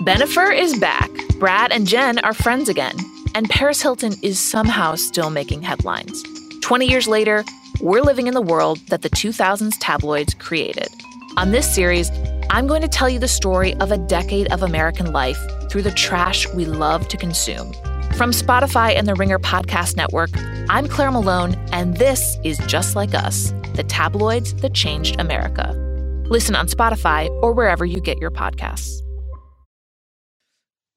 Bennifer is back. Brad and Jen are friends again. And Paris Hilton is somehow still making headlines. 20 years later, we're living in the world that the 2000s tabloids created. On this series, I'm going to tell you the story of a decade of American life through the trash we love to consume. From Spotify and the Ringer Podcast Network, I'm Claire Malone, and this is Just Like Us the tabloids that changed America. Listen on Spotify or wherever you get your podcasts.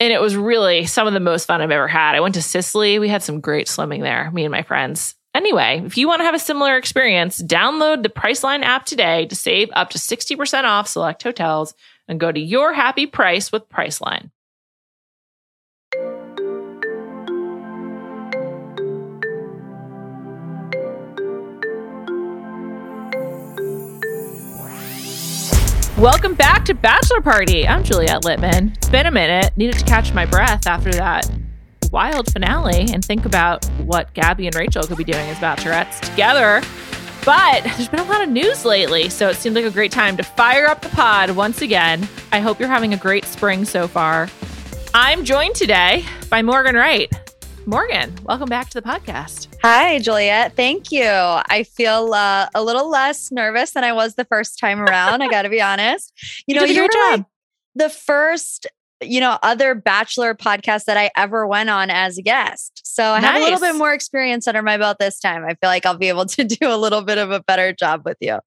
and it was really some of the most fun I've ever had. I went to Sicily. We had some great swimming there, me and my friends. Anyway, if you want to have a similar experience, download the Priceline app today to save up to 60% off select hotels and go to your happy price with Priceline. Welcome back to Bachelor Party. I'm Juliet Litman. It's been a minute. Needed to catch my breath after that wild finale and think about what Gabby and Rachel could be doing as bachelorettes together. But there's been a lot of news lately, so it seemed like a great time to fire up the pod once again. I hope you're having a great spring so far. I'm joined today by Morgan Wright. Morgan, welcome back to the podcast. Hi, Juliet. Thank you. I feel uh, a little less nervous than I was the first time around. I got to be honest. You, you know, you were like the first, you know, other Bachelor podcast that I ever went on as a guest. So I nice. have a little bit more experience under my belt this time. I feel like I'll be able to do a little bit of a better job with you.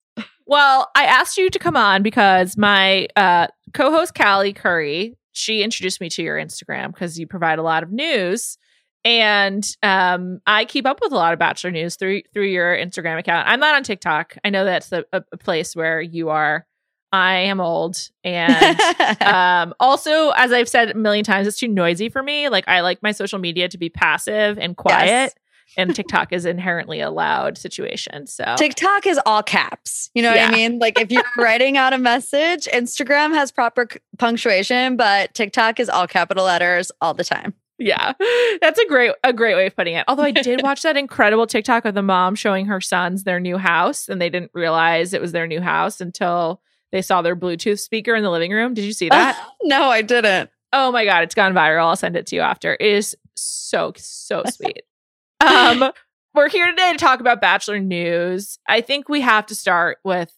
Well, I asked you to come on because my uh, co-host Callie Curry, she introduced me to your Instagram because you provide a lot of news and um, I keep up with a lot of Bachelor news through through your Instagram account. I'm not on TikTok. I know that's a, a place where you are. I am old, and um, also, as I've said a million times, it's too noisy for me. Like I like my social media to be passive and quiet. Yes. And TikTok is inherently a loud situation. So TikTok is all caps. You know yeah. what I mean? Like if you're writing out a message, Instagram has proper punctuation, but TikTok is all capital letters all the time. Yeah. That's a great a great way of putting it. Although I did watch that incredible TikTok of the mom showing her sons their new house and they didn't realize it was their new house until they saw their Bluetooth speaker in the living room. Did you see that? Uh, no, I didn't. Oh my god, it's gone viral. I'll send it to you after. It is so so sweet. um we're here today to talk about bachelor news. I think we have to start with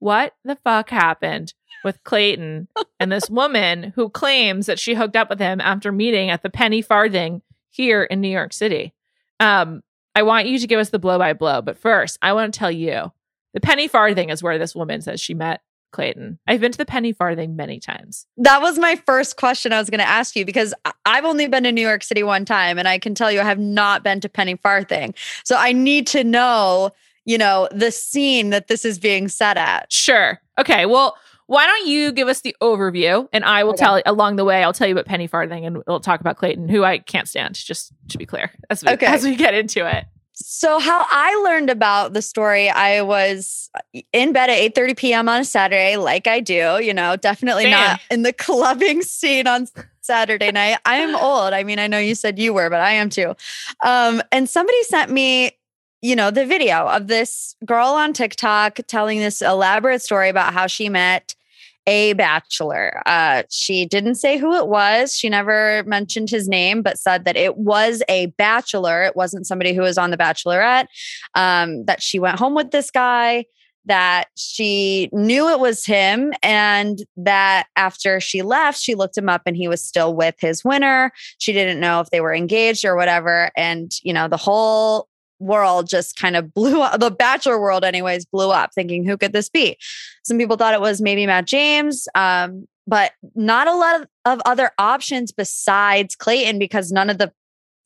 what the fuck happened with Clayton and this woman who claims that she hooked up with him after meeting at the Penny Farthing here in New York City. Um, I want you to give us the blow by blow, but first, I want to tell you the Penny Farthing is where this woman says she met Clayton. I've been to the Penny Farthing many times. That was my first question I was going to ask you because I've only been to New York City one time and I can tell you I have not been to Penny Farthing. So I need to know, you know, the scene that this is being set at. Sure. Okay. Well, why don't you give us the overview and I will okay. tell along the way, I'll tell you about Penny Farthing and we'll talk about Clayton, who I can't stand, just to be clear, as we, okay. as we get into it. So how I learned about the story, I was in bed at 8:30 p.m. on a Saturday, like I do, you know, definitely Damn. not in the clubbing scene on Saturday night. I am old. I mean, I know you said you were, but I am too. Um, and somebody sent me, you know, the video of this girl on TikTok telling this elaborate story about how she met a bachelor. Uh, she didn't say who it was. She never mentioned his name, but said that it was a bachelor. It wasn't somebody who was on The Bachelorette. Um, that she went home with this guy. That she knew it was him, and that after she left, she looked him up and he was still with his winner. She didn't know if they were engaged or whatever. And, you know, the whole world just kind of blew up. The bachelor world, anyways, blew up thinking, who could this be? Some people thought it was maybe Matt James, um, but not a lot of, of other options besides Clayton because none of the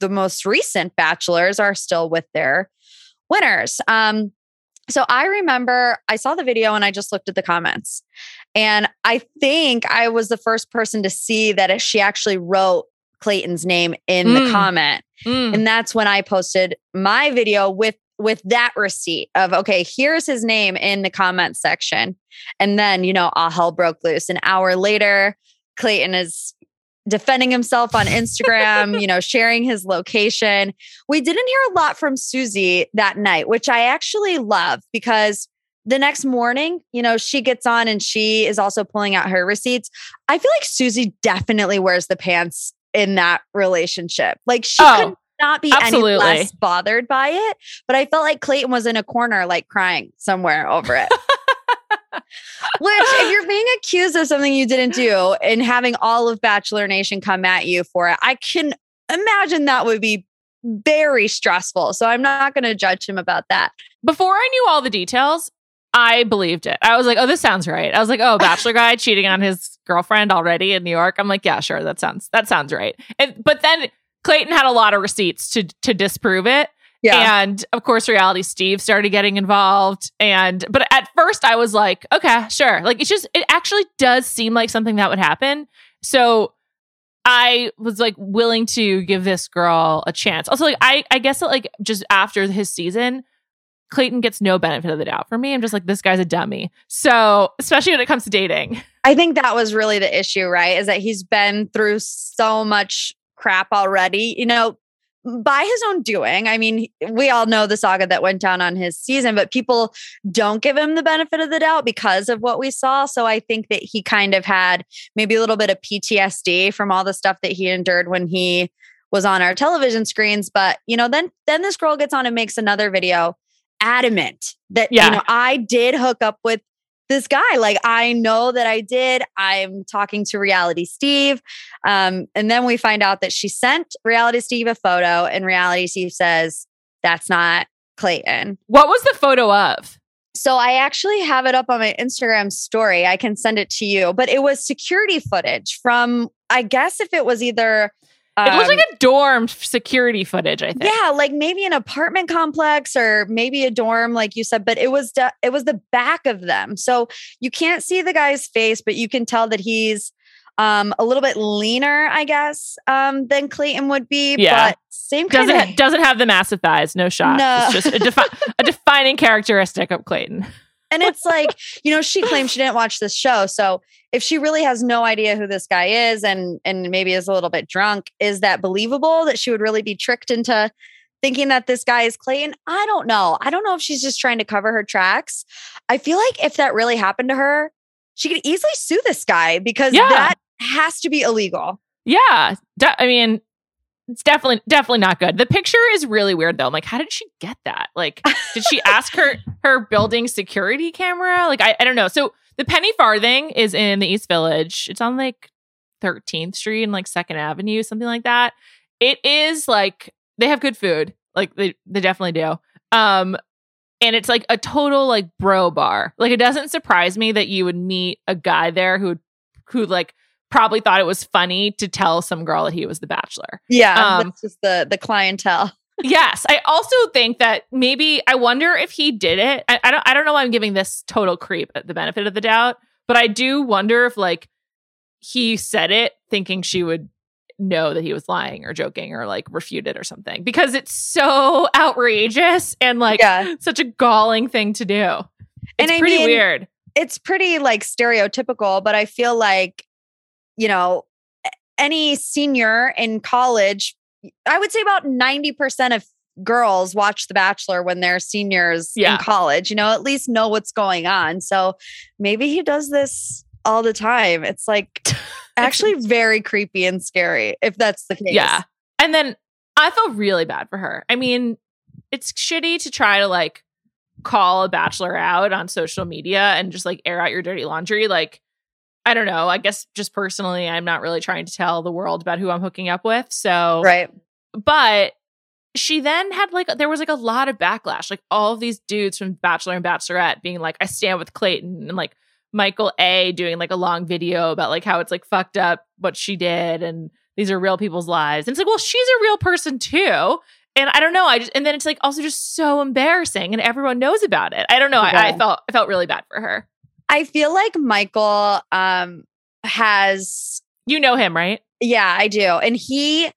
the most recent bachelors are still with their winners. Um, so I remember I saw the video and I just looked at the comments. And I think I was the first person to see that she actually wrote Clayton's name in the Mm. comment. Mm. And that's when I posted my video with with that receipt of okay, here's his name in the comment section. And then, you know, all hell broke loose. An hour later, Clayton is defending himself on Instagram, you know, sharing his location. We didn't hear a lot from Susie that night, which I actually love because the next morning, you know, she gets on and she is also pulling out her receipts. I feel like Susie definitely wears the pants in that relationship. Like she Oh, could not be absolutely. any less bothered by it. But I felt like Clayton was in a corner, like crying somewhere over it. Which, if you're being accused of something you didn't do and having all of Bachelor Nation come at you for it, I can imagine that would be very stressful. So I'm not going to judge him about that. Before I knew all the details, I believed it. I was like, oh, this sounds right. I was like, oh, bachelor guy cheating on his girlfriend already in New York. I'm like, yeah, sure, that sounds that sounds right. And but then Clayton had a lot of receipts to to disprove it. Yeah. And of course, reality Steve started getting involved. And but at first I was like, okay, sure. Like it's just it actually does seem like something that would happen. So I was like willing to give this girl a chance. Also, like I I guess that like just after his season, Clayton gets no benefit of the doubt for me. I'm just like, this guy's a dummy. So especially when it comes to dating. I think that was really the issue, right? Is that he's been through so much crap already, you know, by his own doing. I mean, we all know the saga that went down on his season, but people don't give him the benefit of the doubt because of what we saw. So I think that he kind of had maybe a little bit of PTSD from all the stuff that he endured when he was on our television screens. But, you know, then then this girl gets on and makes another video adamant that Yeah. you know I did hook up with this guy. Like I know that I did. I'm talking to Reality Steve. Um, and then we find out that she sent Reality Steve a photo, and Reality Steve says, That's not Clayton. What was the photo of? So I actually have it up on my Instagram story. I can send it to you, but it was security footage from, I guess, if it was either. It looked um, like a dorm security footage, I think. yeah, like maybe an apartment complex or maybe a dorm, like you said, but it was de- it was the back of them. So you can't see the guy's face, but you can tell that he's um a little bit leaner, I guess, um, than Clayton would be. Yeah. But same kind Doesn't of ha- doesn't have the massive thighs, no shot. No. It's just a, defi- a defining characteristic of Clayton. And it's like, you know, she claims she didn't watch this show. So if she really has no idea who this guy is and and maybe is a little bit drunk, is that believable that she would really be tricked into thinking that this guy is Clayton? I don't know. I don't know if she's just trying to cover her tracks. I feel like if that really happened to her, she could easily sue this guy because Yeah. that has to be illegal. Yeah, I mean, it's definitely definitely not good. The picture is really weird though. I'm like, how did she get that? Like, did she ask her her building security camera? Like, I, I don't know. So the Penny Farthing is in the East Village. It's on like 13th Street and like Second Avenue, something like that. It is like they have good food. Like they they definitely do. Um, and it's like a total like bro bar. Like it doesn't surprise me that you would meet a guy there who who like probably thought it was funny to tell some girl that he was the bachelor. Yeah, Um, that's just the the clientele. yes, I also think that maybe I wonder if he did it. I, I don't I don't know why I'm giving this total creep the benefit of the doubt, but I do wonder if like he said it thinking she would know that he was lying or joking or like refute it or something because it's so outrageous and like Yeah. such a galling thing to do. And It's I pretty mean, weird. it's pretty like stereotypical, but I feel like, you know, any senior in college, I would say about 90% of girls watch The Bachelor when they're seniors Yeah. in college, you know, at least know what's going on. So maybe he does this all the time. It's like actually very creepy and scary if that's the case. Yeah. And then I felt really bad for her. I mean, it's shitty to try to like call a bachelor out on social media and just like air out your dirty laundry. Like, I don't know. I guess just personally, I'm not really trying to tell the world about who I'm hooking up with. So, Right. but she then had like there was like a lot of backlash like all of these dudes from bachelor and bachelorette being like i stand with clayton and like michael a doing like a long video about like how it's like fucked up what she did and these are real people's lives and it's like well she's a real person too and i don't know i just and then it's like also just so embarrassing and everyone knows about it i don't know I, I felt i felt really bad for her I feel like Michael um has you know him right Yeah, I do. And he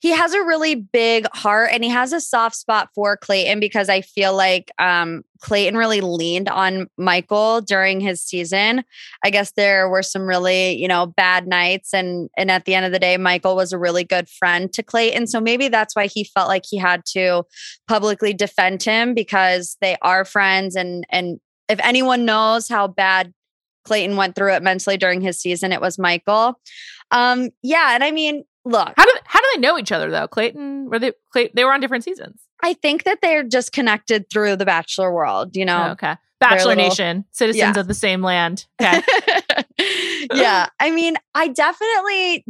he has a really big heart and he has a soft spot for Clayton because I feel like um Clayton really leaned on Michael during his season. I guess there were some really, you know, bad nights and and at the end of the day Michael was a really good friend to Clayton. So maybe that's why he felt like he had to publicly defend him because they are friends and and if anyone knows how bad Clayton went through it mentally during his season, it was Michael. Um, yeah, and I mean, look, how do how do they know each other though clayton were they Clay, they were on different seasons I think that they're just connected through the Bachelor world, you Oh, know. okay bachelor little- nation citizens Yeah. of the same land okay yeah, I mean, I definitely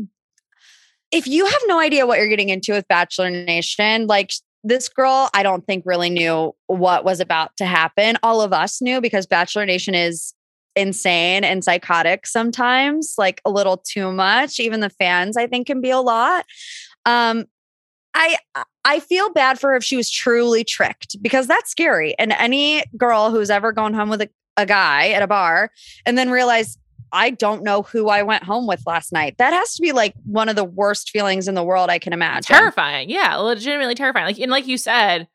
if you have no idea what you're getting into with Bachelor Nation, like this girl, I don't think really knew what was about to happen. All of us knew because Bachelor Nation is insane and psychotic sometimes, like a little too much. Even the fans, I think, can be a lot. Um, I I feel bad for her if she was truly tricked because that's scary. And any girl who's ever gone home with a, a guy at a bar and then realized I don't know who I went home with last night. That has to be like one of the worst feelings in the world I can imagine. terrifying. Yeah, legitimately terrifying. Like and like you said,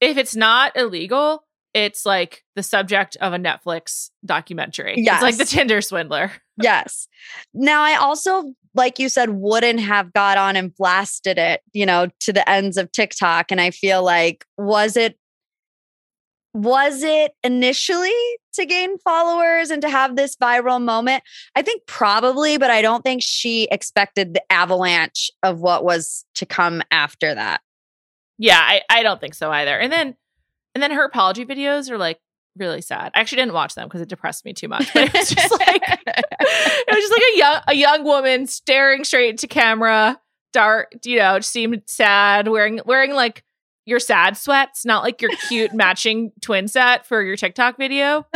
if it's not illegal, it's like the subject of a Netflix documentary. It's like the Tinder swindler. yes. Now I also like you said wouldn't have got on and blasted it, you know, to the ends of TikTok and I feel like was it was it initially to gain followers and to have this viral moment? I think probably, but I don't think she expected the avalanche of what was to come after that. Yeah, I, I don't think so either. And then and then her apology videos are like really sad. I actually didn't watch them because it depressed me too much. But it was just like it was just like a young a young woman staring straight into camera, dark, you know, seemed sad, wearing wearing like your sad sweats, not like your cute matching twin set for your TikTok video.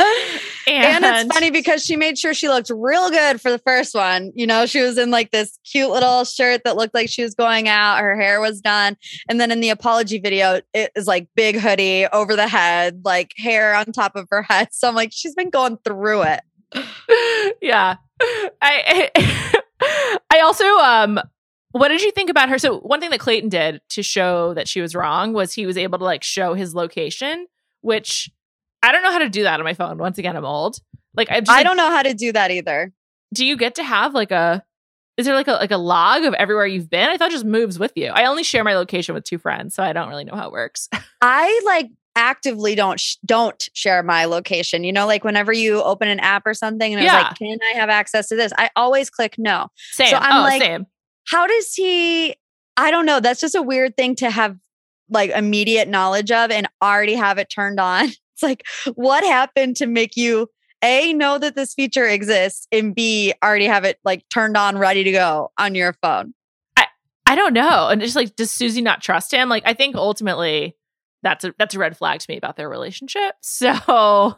And, it's funny because she made sure she looked real good for the first one. You know, she was in like this cute little shirt that looked like she was going out. Her hair was done. And then in the apology video, it is like big hoodie over the head, like hair on top of her head. So I'm like, she's been going through it. yeah. I I also um what did you think about her? So one thing that Clayton did to show that she was wrong was he was able to like show his location, which I don't know how to do that on my phone. Once again, I'm old. Like I just I don't know how to do that either. do you get to have like a is there like a like a log of everywhere you've been? I thought it just moves with you. I only share my location with two friends, so I don't really know how it works. I like actively don't sh- don't share my location. You know, like whenever you open an app or something and it's Yeah. like, can I have access to this? I always click no. Same. I'm oh, like- same. How does he i don't know that's just a weird thing to have like immediate knowledge of and already have it turned on it's like what happened to make you a know that this feature exists and b already have it like turned on ready to go on your phone I I don't know. And just like, does Susie not trust him? Like, I think ultimately that's a that's a red flag to me about their relationship. So I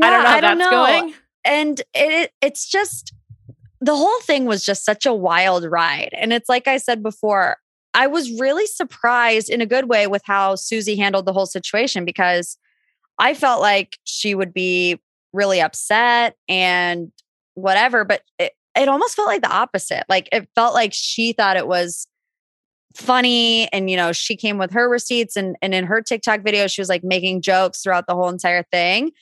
don't know how I that's don't know. going. and it it's just the whole thing was just such a wild ride and it's like i said before i was really surprised in a good way with how susie handled the whole situation because i felt like she would be really upset and whatever but it, it almost felt like the opposite. Like it felt like she thought it was funny and you know she came with her receipts and and in her TikTok video she was like making jokes throughout the whole entire thing.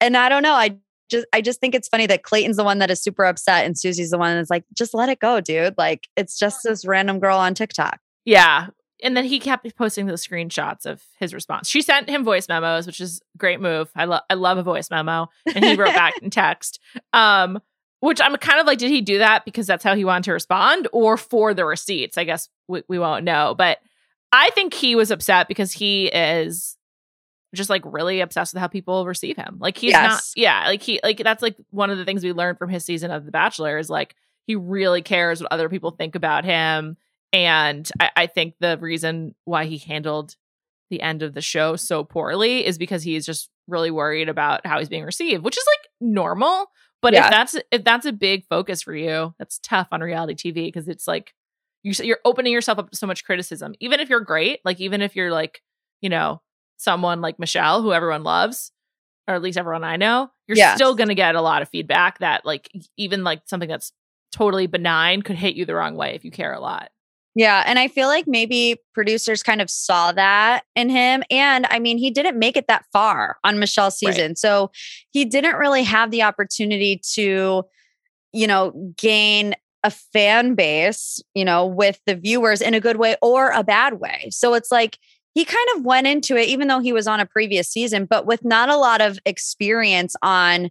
And I don't know, I just I just think it's funny that Clayton's the one that is super upset and Susie's the one that's like just let it go, dude. Like it's just this random girl on TikTok. Yeah. And then he kept posting the screenshots of his response. She sent him voice memos, which is a great move. I love I love a voice memo. And he wrote back in text. Um, which I'm kind of like, did he do that because that's how he wanted to respond or for the receipts? I guess we, we won't know. But I think he was upset because he is just like really obsessed with how people receive him. Like he's yes. not, yeah, like he, like that's like one of the things we learned from his season of The Bachelor is like he really cares what other people think about him. And I, I think the reason why he handled the end of the show so poorly is because he's just really worried about how he's being received, which is like normal. But yeah. if that's if that's a big focus for you, that's tough on reality TV because it's like you you're opening yourself up to so much criticism. Even if you're great, like even if you're like, you know, someone like Michelle who everyone loves, or at least everyone I know, you're yes. still going to get a lot of feedback that like even like something that's totally benign could hit you the wrong way if you care a lot. Yeah. And I feel like maybe producers kind of saw that in him. And I mean, he didn't make it that far on Michelle's season. Right. So he didn't really have the opportunity to, you know, gain a fan base, you know, with the viewers in a good way or a bad way. So it's like he kind of went into it, even though he was on a previous season, but with not a lot of experience on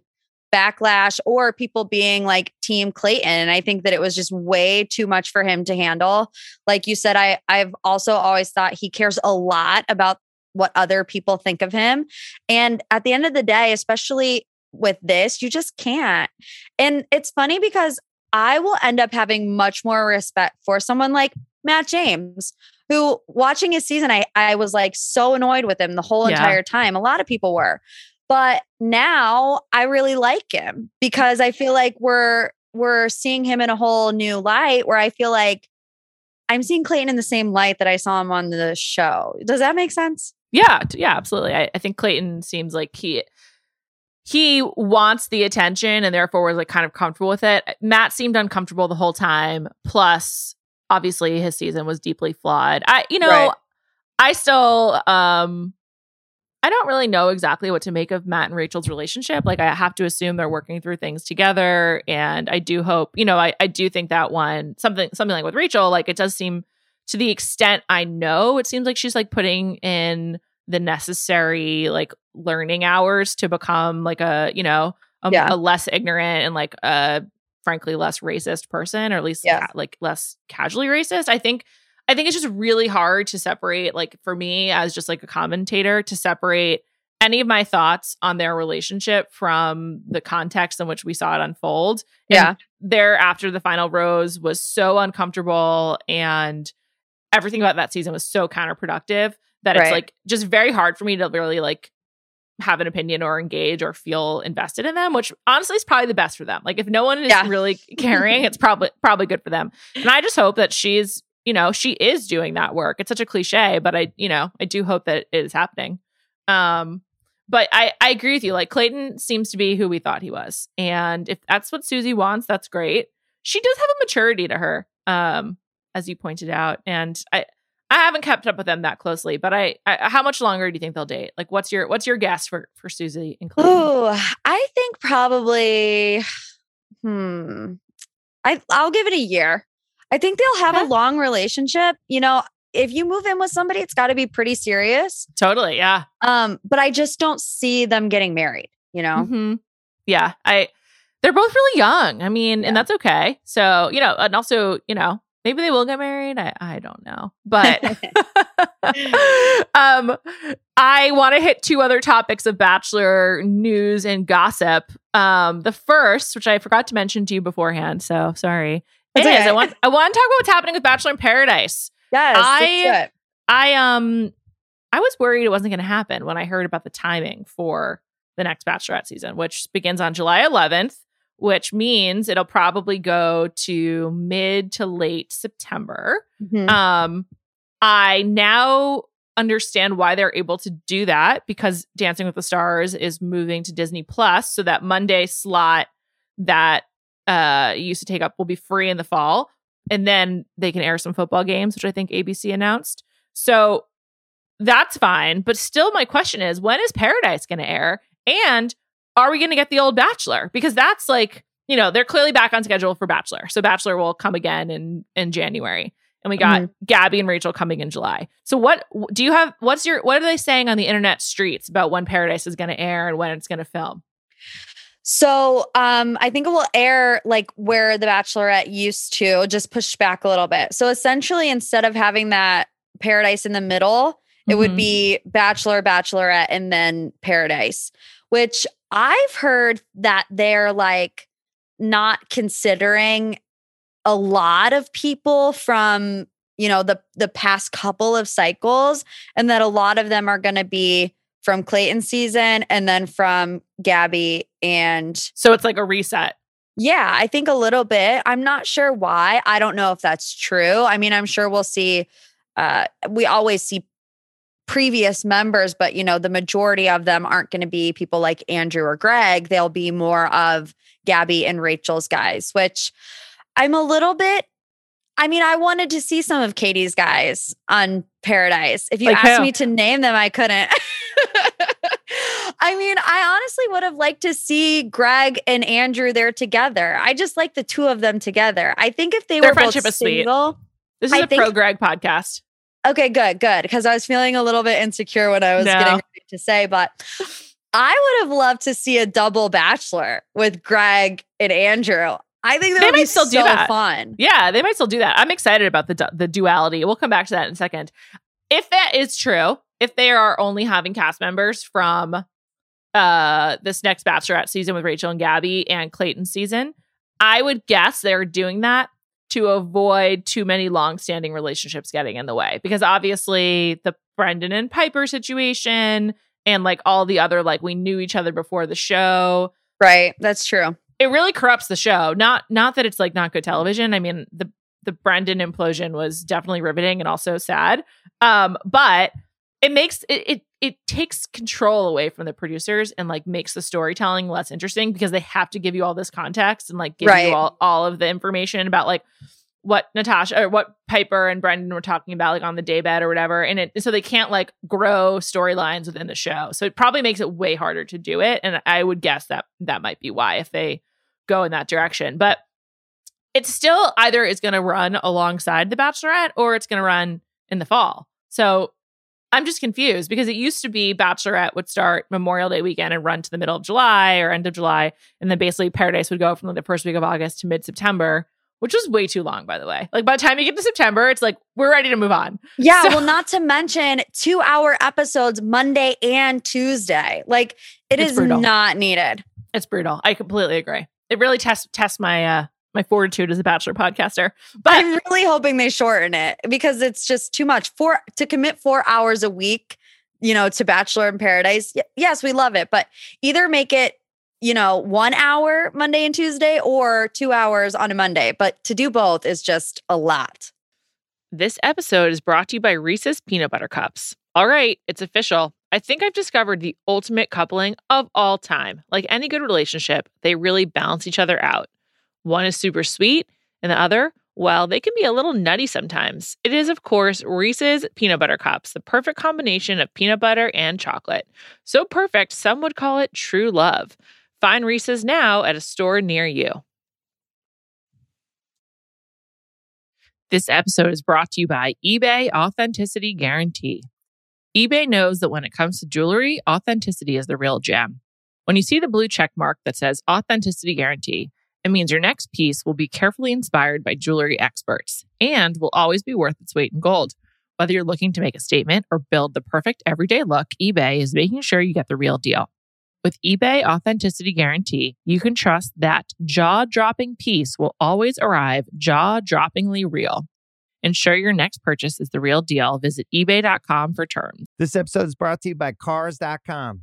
backlash or people being like team Clayton. And I think that it was just way too much for him to handle. Like you said, I I've also always thought he cares a lot about what other people think of him. And at the end of the day, especially with this, you just can't. And it's funny because I will end up having much more respect for someone like Matt James, who watching his season, I, I was like so annoyed with him the whole yeah. entire time. A lot of people were. But now I really like him because I feel like we're we're seeing him in a whole new light where I feel like I'm seeing Clayton in the same light that I saw him on the show. Does that make sense? Yeah, yeah, absolutely. I, I think Clayton seems like he he wants the attention and therefore was like kind of comfortable with it. Matt seemed uncomfortable the whole time. Plus, obviously his season was deeply flawed. I you know, right. I still um I don't really know exactly what to make of Matt and Rachel's relationship. Like, I have to assume they're working through things together. And I do hope, you know, I, I do think that one, something, something like with Rachel, like it does seem to the extent I know, it seems like she's like putting in the necessary like learning hours to become like a, you know, a, yeah. a less ignorant and like a frankly less racist person, or at least ca- like less casually racist. I think I think it's just really hard to separate, like for me as just like a commentator, to separate any of my thoughts on their relationship from the context in which we saw it unfold. Yeah. And there after the final rose was so uncomfortable and everything about that season was so counterproductive that right. it's like just very hard for me to really like have an opinion or engage or feel invested in them, which honestly is probably the best for them. Like if no one is yeah. really caring, it's probably probably good for them. And I just hope that she's you know, she is doing that work. It's such a cliche, but I, you know, I do hope that it is happening. Um, but I, I agree with you. Like Clayton seems to be who we thought he was. And if that's what Susie wants, that's great. She does have a maturity to her, um, as you pointed out. And I, I haven't kept up with them that closely, but I, I how much longer do you think they'll date? Like, what's your what's your guess for for Susie and Clayton? Oh, I think probably, hmm, I I'll give it a year. I think they'll have a long relationship. You know, if you move in with somebody, it's got to be pretty serious. Totally, yeah. Um, but I just don't see them getting married. You know. Mm-hmm. Yeah, I. They're both really young. I mean, yeah. and that's okay. So you know, and also you know, maybe they will get married. I I don't know, but um, I want to hit two other topics of Bachelor news and gossip. Um, the first, which I forgot to mention to you beforehand, so sorry, it okay. is. I want I want to talk about what's happening with Bachelor in Paradise. Yes. I I um I was worried it wasn't going to happen when I heard about the timing for the next Bachelorette season, which begins on July 11th, which means it'll probably go to mid to late September. Mm-hmm. Um I now understand why they're able to do that because Dancing with the Stars is moving to Disney Plus so that Monday slot that uh used to take up will be free in the fall, and then they can air some football games, which I think ABC announced. So that's fine. But still, my question is, when is Paradise going to air? And are we going to get the old Bachelor? Because that's like, you know, they're clearly back on schedule for Bachelor. So Bachelor will come again in in January. And we got mm-hmm. Gabby and Rachel coming in July. So what do you have what's your what are they saying on the internet streets about when Paradise is going to air and when it's going to film? So um, I think it will air like where The Bachelorette used to, just pushed back a little bit. So essentially, instead of having that Paradise in the middle, it mm-hmm. would be Bachelor, Bachelorette, and then Paradise, which I've heard that they're like not considering a lot of people from you know the the past couple of cycles and that a lot of them are going to be from Clayton season and then from Gabby and so it's like a reset. Yeah, I think a little bit. I'm not sure why. I don't know if that's true. I mean, I'm sure we'll see uh we always see previous members, but you know, the majority of them aren't going to be people like Andrew or Greg. They'll be more of Gabby and Rachel's guys, which I'm a little bit I mean, I wanted to see some of Katie's guys on Paradise. If you like asked who? me to name them, I couldn't. I mean, I honestly would have liked to see Greg and Andrew there together. I just like the two of them together. I think if they Their were friendship both single, sweet. this is I a pro Greg podcast. Okay, good, good. Because I was feeling a little bit insecure when I was no. getting ready to say, but I would have loved to see a double bachelor with Greg and Andrew. I think that they might still so do that. fun. Yeah, they might still do that. I'm excited about the the duality. We'll come back to that in a second. If that is true, if they are only having cast members from uh this next Bachelorette season with Rachel and Gabby and Clayton season, I would guess they're doing that to avoid too many long-standing relationships getting in the way because obviously the Brendan and Piper situation and like all the other like we knew each other before the show. Right, that's true. It really corrupts the show. Not not that it's like not good television. I mean, the the Brendan implosion was definitely riveting and also sad. Um, but it makes it, it it takes control away from the producers and like makes the storytelling less interesting because they have to give you all this context and like give right. you all, all of the information about like what Natasha or what Piper and Brendan were talking about like on the daybed or whatever. And it so they can't like grow storylines within the show. So it probably makes it way harder to do it. And I would guess that that might be why if they go in that direction. But it's still either is going to run alongside The Bachelorette or it's going to run in the fall. So I'm just confused because it used to be Bachelorette would start Memorial Day weekend and run to the middle of July or end of July. And then basically Paradise would go from the first week of August to mid September, which was way too long, by the way. Like by the time you get to September, it's like we're ready to move on. Yeah. So- well, not to mention two hour episodes Monday and Tuesday. Like it it's is brutal. not needed. It's brutal. I completely agree. It really tests tests my uh my fortitude as a bachelor podcaster. But I'm really hoping they shorten it because it's just too much. For to commit four hours a week, you know, to Bachelor in Paradise. Y- yes, we love it, but either make it, you know, one hour Monday and Tuesday or two hours on a Monday. But to do both is just a lot. This episode is brought to you by Reese's Peanut Butter Cups. All right, it's official. I think I've discovered the ultimate coupling of all time. Like any good relationship, they really balance each other out. One is super sweet, and the other, well, they can be a little nutty sometimes. It is, of course, Reese's Peanut Butter Cups, the perfect combination of peanut butter and chocolate. So perfect, some would call it true love. Find Reese's now at a store near you. This episode is brought to you by eBay Authenticity Guarantee. eBay knows that when it comes to jewelry, authenticity is the real gem. When you see the blue check mark that says Authenticity Guarantee, it means your next piece will be carefully inspired by jewelry experts and will always be worth its weight in gold. Whether you're looking to make a statement or build the perfect everyday look, eBay is making sure you get the real deal. With eBay Authenticity Guarantee, you can trust that jaw dropping piece will always arrive jaw droppingly real. Ensure your next purchase is the real deal. Visit eBay.com for terms. This episode is brought to you by Cars.com.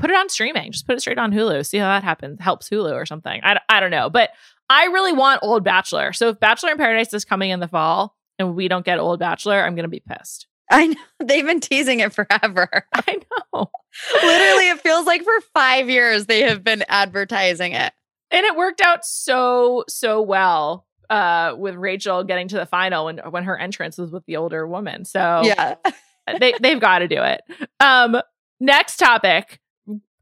put it on streaming. Just put it straight on Hulu. See how that happens. Helps Hulu or something. I, I don't know, but I really want Old Bachelor. So if Bachelor in Paradise is coming in the fall and we don't get Old Bachelor, I'm gonna be pissed. I know they've been teasing it forever. I know. Literally, it feels like for five years they have been advertising it. And it worked out so so well uh, with Rachel getting to the final when when her entrance was with the older woman. So Yeah. they they've got to do it. Um, next topic.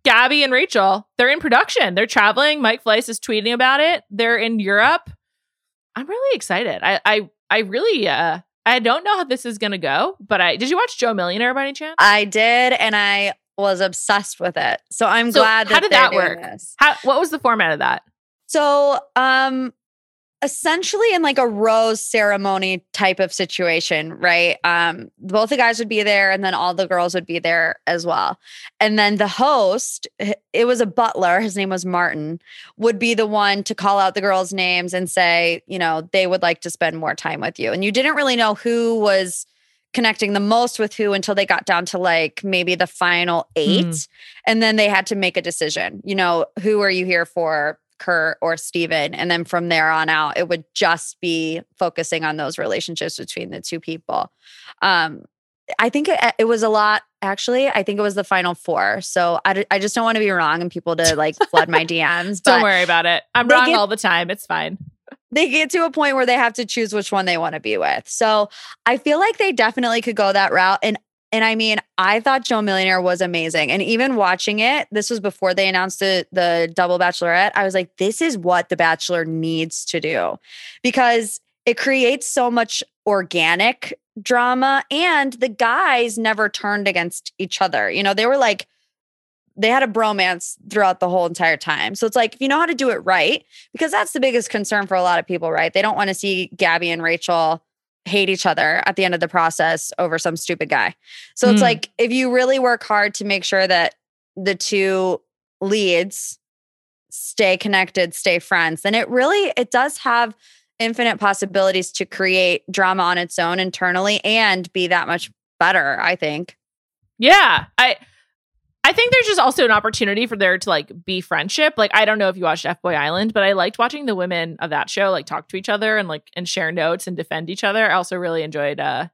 Gabby and Rachel, they're in production. They're traveling. Mike Fleiss is tweeting about it. They're in Europe. I'm really excited. I I I really uh I don't know how this is gonna go, but I did you watch Joe Millionaire by any chance? I did, and I was obsessed with it. So I'm So glad that how did that work? How what was the format of that? So, um, essentially in like a rose ceremony type of situation, right? Um, both the guys would be there and then all the girls would be there as well. And then the host, it was a butler, his name was Martin, would be the one to call out the girls' names and say, you know, they would like to spend more time with you. And you didn't really know who was connecting the most with who until they got down to like maybe the final 8 Mhm. and then they had to make a decision you know who are you here for kurt or steven and then from there on out it would just be focusing on those relationships between the two people um i think it, it was a lot actually i think it was the final four so i, d- I just don't want to be wrong and people to like flood my dms Don't worry about it. I'm wrong get- all the time. It's fine. they get to a point where they have to choose which one they want to be with. So I feel like they definitely could go that route. And and I mean, I thought Joe Millionaire was amazing. And even watching it, this was before they announced the the double bachelorette. I was like, this is what the bachelor needs to do. Because it creates so much organic drama. And the guys never turned against each other. You know, they were like they had a bromance throughout the whole entire time. So it's like, if you know how to do it right, because that's the biggest concern for a lot of people, right? They don't want to see Gabby and Rachel hate each other at the end of the process over some stupid guy. So it's Mm. like, if you really work hard to make sure that the two leads stay connected, stay friends, then it really, it does have infinite possibilities to create drama on its own internally and be that much better, I think. Yeah. I I think there's just also an opportunity for there to like be friendship. Like I don't know if you watched F Boy Island, but I liked watching the women of that show like talk to each other and like and share notes and defend each other. I also really enjoyed uh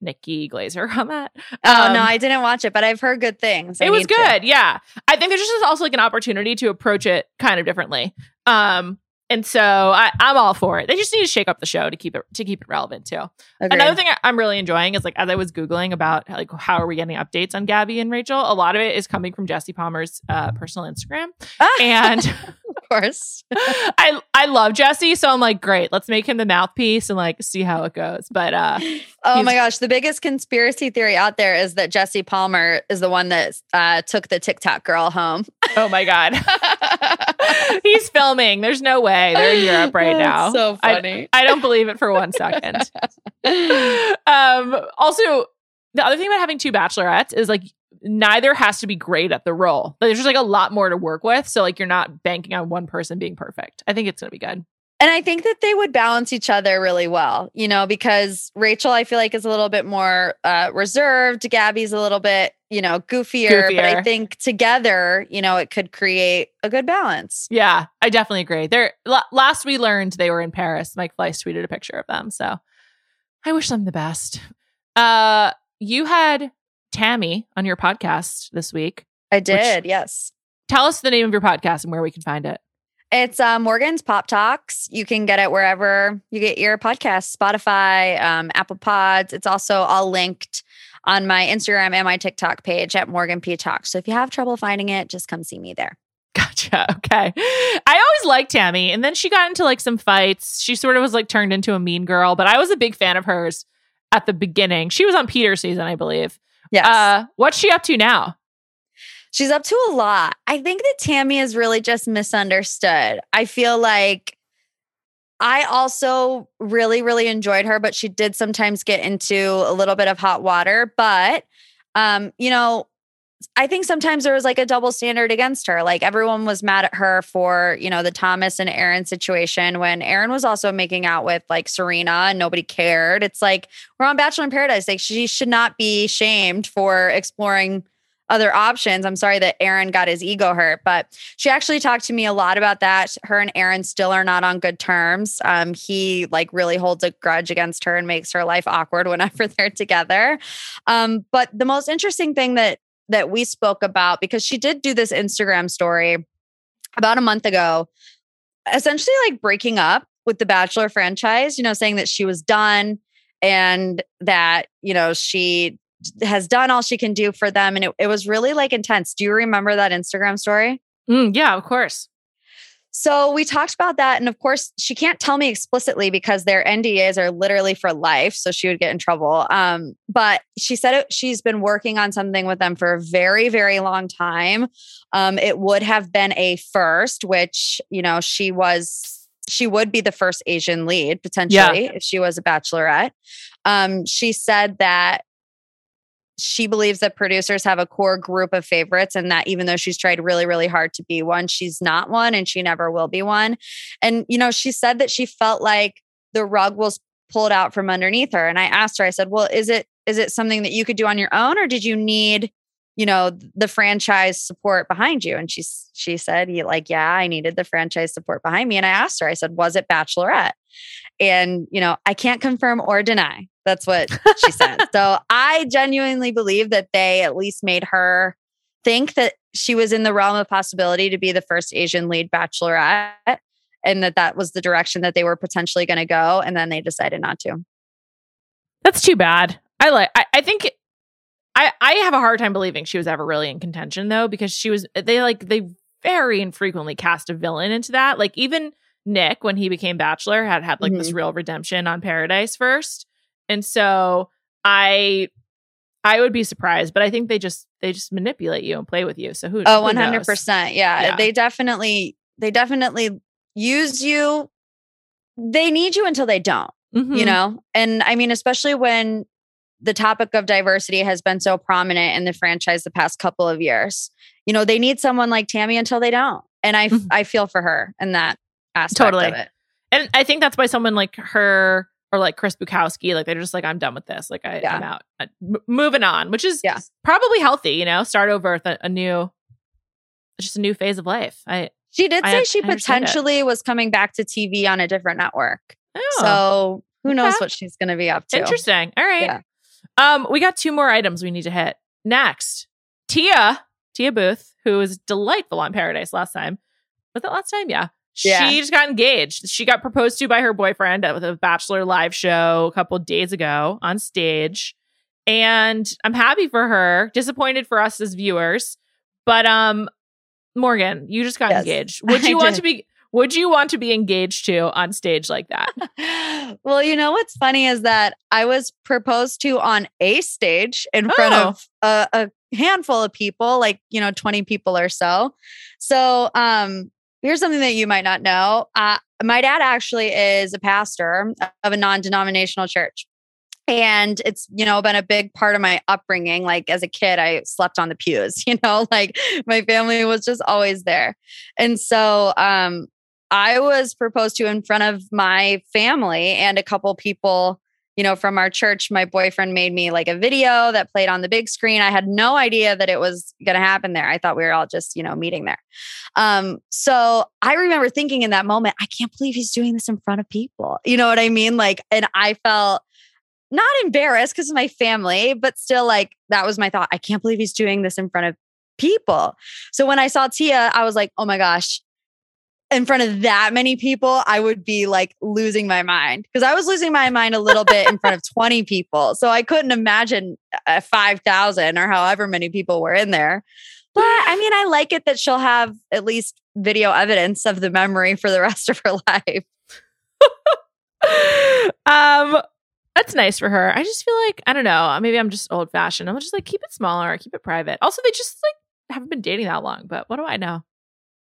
Nikki Glazer on that. Oh, Um, no, I didn't watch it, but I've heard good things. I it was need to. good. Yeah. I think there's just also like an opportunity to approach it kind of differently. Um and so I, I'm all for it. They just need to shake up the show to keep it to keep it relevant too. Agreed. Another thing I- I'm really enjoying is like as I was googling about like how are we getting updates on Gabby and Rachel, a lot of it is coming from Jesse Palmer's uh, personal Instagram, and of course. I I love Jesse, so I'm like, great, let's make him the mouthpiece and like see how it goes. But uh, Oh my gosh. The biggest conspiracy theory out there is that Jesse Palmer is the one that uh, took the TikTok girl home. oh my god, he's filming. There's no way they're in Europe right now. So I- funny. I don't believe it for one second. um also the other thing about having two bachelorettes is like neither has to be great at the role there's just like a lot more to work with so like you're not banking on one person being perfect i think it's gonna be good and I think that they would balance each other really well, you know, because Rachel, I feel like, is a little bit more uh, reserved. Gabby's a little bit, you know, goofier, But I think together, you know, it could create a good balance. yeah i definitely agree they're la- last we learned they were in paris mike fleiss tweeted a picture of them so i wish them the best uh you had tammy on your podcast this week I did, yes. tell us the name of your podcast and where we can find it It's uh, Morgan's Pop Talks. You can get it wherever you get your podcasts, Spotify, um, Apple Pods. It's also all linked on my Instagram and my TikTok page at Morgan P Talks. So if you have trouble finding it, just come see me there. Gotcha. Okay. I always liked Tammy, and then she got into like some fights. She sort of was like turned into a mean girl, but I was a big fan of hers at the beginning. She was on Peter's season, I believe. Yes. Uh, what's she up to now? She's up to a lot. I think that Tammy is really just misunderstood. I feel like I also really, really enjoyed her, but she did sometimes get into a little bit of hot water. But, um, you know, I think sometimes there was like a double standard against her. Like everyone was mad at her for, you know, the Thomas and Aaron situation when Aaron was also making out with like Serena and nobody cared. It's like we're on Bachelor in Paradise. Like she should not be shamed for exploring other options. I'm sorry that Aaron got his ego hurt, but she actually talked to me a lot about that. Her and Aaron still are not on good terms. Um, he like really holds a grudge against her and makes her life awkward whenever they're together. Um, but the most interesting thing that that we spoke about because she did do this Instagram story about a month ago, essentially like breaking up with the Bachelor franchise, you know, saying that she was done and that, you know, she has done all she can do for them. And it, it was really like intense. Do you remember that Instagram story? Mm, yeah, of course. So we talked about that. And of course, she can't tell me explicitly because their NDAs are literally for life. So she would get in trouble. Um, but she said it, she's been working on something with them for a very, very long time. Um, it would have been a first, which, you know, she was, she would be the first Asian lead potentially yeah. if she was a bachelorette. Um, she said that she believes that producers have a core group of favorites and that even though she's tried really really hard to be one she's not one and she never will be one. And you know she said that she felt like the rug was pulled out from underneath her. And i asked her i said well is it is it something that you could do on your own or did you need you know the franchise support behind you. And she she said like yeah i needed the franchise support behind me. And i asked her i said was it bachelorette? And you know i can't confirm or deny that's what she said. So i genuinely believe that they at least made her think that she was in the realm of possibility to be the first asian lead bachelorette and that that was the direction that they were potentially going to go and then they decided not to. That's too bad. I like I, I think I I have a hard time believing she was ever really in contention though because she was they like they very infrequently cast a villain into that. Like even Nick when he became bachelor had had like mm-hmm. this real redemption on Paradise first. And so I I would be surprised, but I think they just they just manipulate you and play with you. So who Oh, 100%. Yeah. yeah. They definitely they definitely use you. They need you until they don't. Mm-hmm. You know? And I mean especially when the topic of diversity has been so prominent in the franchise the past couple of years. You know, they need someone like Tammy until they don't. And I mm-hmm. I feel for her in that aspect totally. of it. And I think that's why someone like her or like Chris Bukowski, like they're just like, I'm done with this. Like I, am out, I'm uh, moving on, which is yeah. probably healthy, you know, start over with a, a, new, just a new phase of life. I, she did say I, she potentially was coming back to TV on a different network. Oh, so who knows what she's going to be up to. Interesting. All right. Yeah. Um, we got two more items we need to hit. Next, Tia, Tia Booth, who was delightful on Paradise last time. Was that last time? Yeah. Yeah. She just got engaged. She got proposed to by her boyfriend at the Bachelor live show a couple days ago on stage. And I'm happy for her, disappointed for us as viewers. But um Morgan, you just got yes, engaged. Would you I want did. to be would you want to be engaged to on stage like that? well, you know what's funny is that I was proposed to on a stage in front oh. of a, a handful of people, like, you know, 20 people or so. So, um, here's something that you might not know. Uh, my dad actually is a pastor of a non-denominational church and it's you know been a big part of my upbringing like as a kid i slept on the pews you know like my family was just always there and so um I was proposed to in front of my family and a couple people, you know, from our church. My boyfriend made me like a video that played on the big screen. I had no idea that it was going to happen there. I thought we were all just, you know, meeting there. Um, so I remember thinking in that moment, I can't believe he's doing this in front of people. You know what I mean? Like, and I felt not embarrassed because of my family, but still like that was my thought. I can't believe he's doing this in front of people. So when I saw Tia, I was like, oh my gosh, in front of that many people, I would be like losing my mind because I was losing my mind a little bit in front of 20 people. So I couldn't imagine uh, 5,000 or however many people were in there. But I mean, I like it that she'll have at least video evidence of the memory for the rest of her life. um, that's nice for her. I just feel like, I don't know, maybe I'm just old fashioned. I'm just like, keep it smaller, keep it private. Also, they just like haven't been dating that long, but what do I know?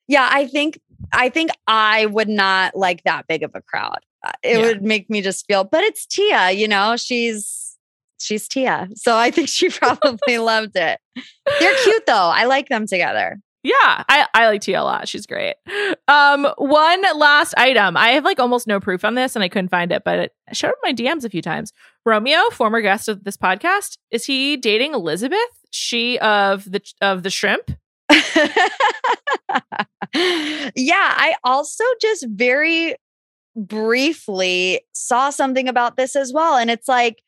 Yeah, I think I think I would not like that big of a crowd. Uh, it yeah. would make me just feel, but it's Tia, you know, she's she's Tia. So I think she probably loved it. They're cute though. I like them together. Yeah, I, I like Tia a lot. She's great. Um, one last item. I have like almost no proof on this and I couldn't find it, but it showed up my DMs a few times. Romeo, former guest of this podcast, is he dating Elizabeth? She of the of the shrimp? yeah, I also just very briefly saw something about this as well. And it's like,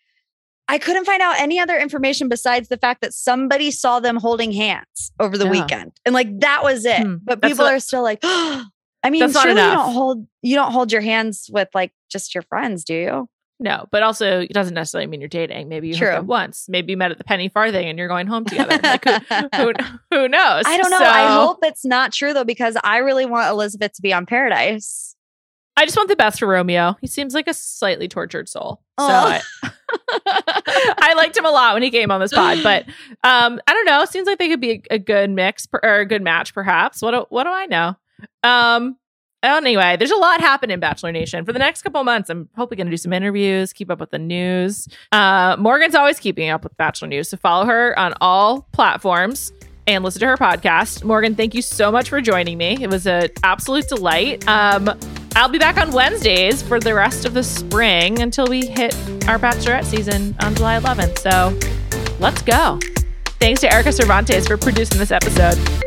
I couldn't find out any other information besides the fact that somebody saw them holding hands over the Yeah. weekend. And like that was it. Hmm. But That's people not- are still like, I mean, surely you don't hold you don't hold your hands with like just your friends, do you? No, but also it doesn't necessarily mean you're dating. Maybe you hooked True. up once. Maybe you met at the penny farthing and you're going home together. Like, who, who, who knows? I don't know. I hope it's not true though, because I really want Elizabeth to be on Paradise. I just want the best for Romeo. He seems like a slightly tortured soul. So I, I liked him a lot when he came on this pod, but um, I don't know. Seems like they could be a, a good mix per, or a good match, perhaps. What do, what do I know? Um, anyway, there's a lot happening in Bachelor Nation for the next couple months. I'm hopefully going to do some interviews, keep up with the news. Uh, Morgan's always keeping up with Bachelor news, so follow her on all platforms and listen to her podcast. Morgan, thank you so much for joining me. It was an absolute delight. Um, I'll be back on Wednesdays for the rest of the spring until we hit our Bachelorette season on July 11th. So let's go. Thanks to Erica Cervantes for producing this episode.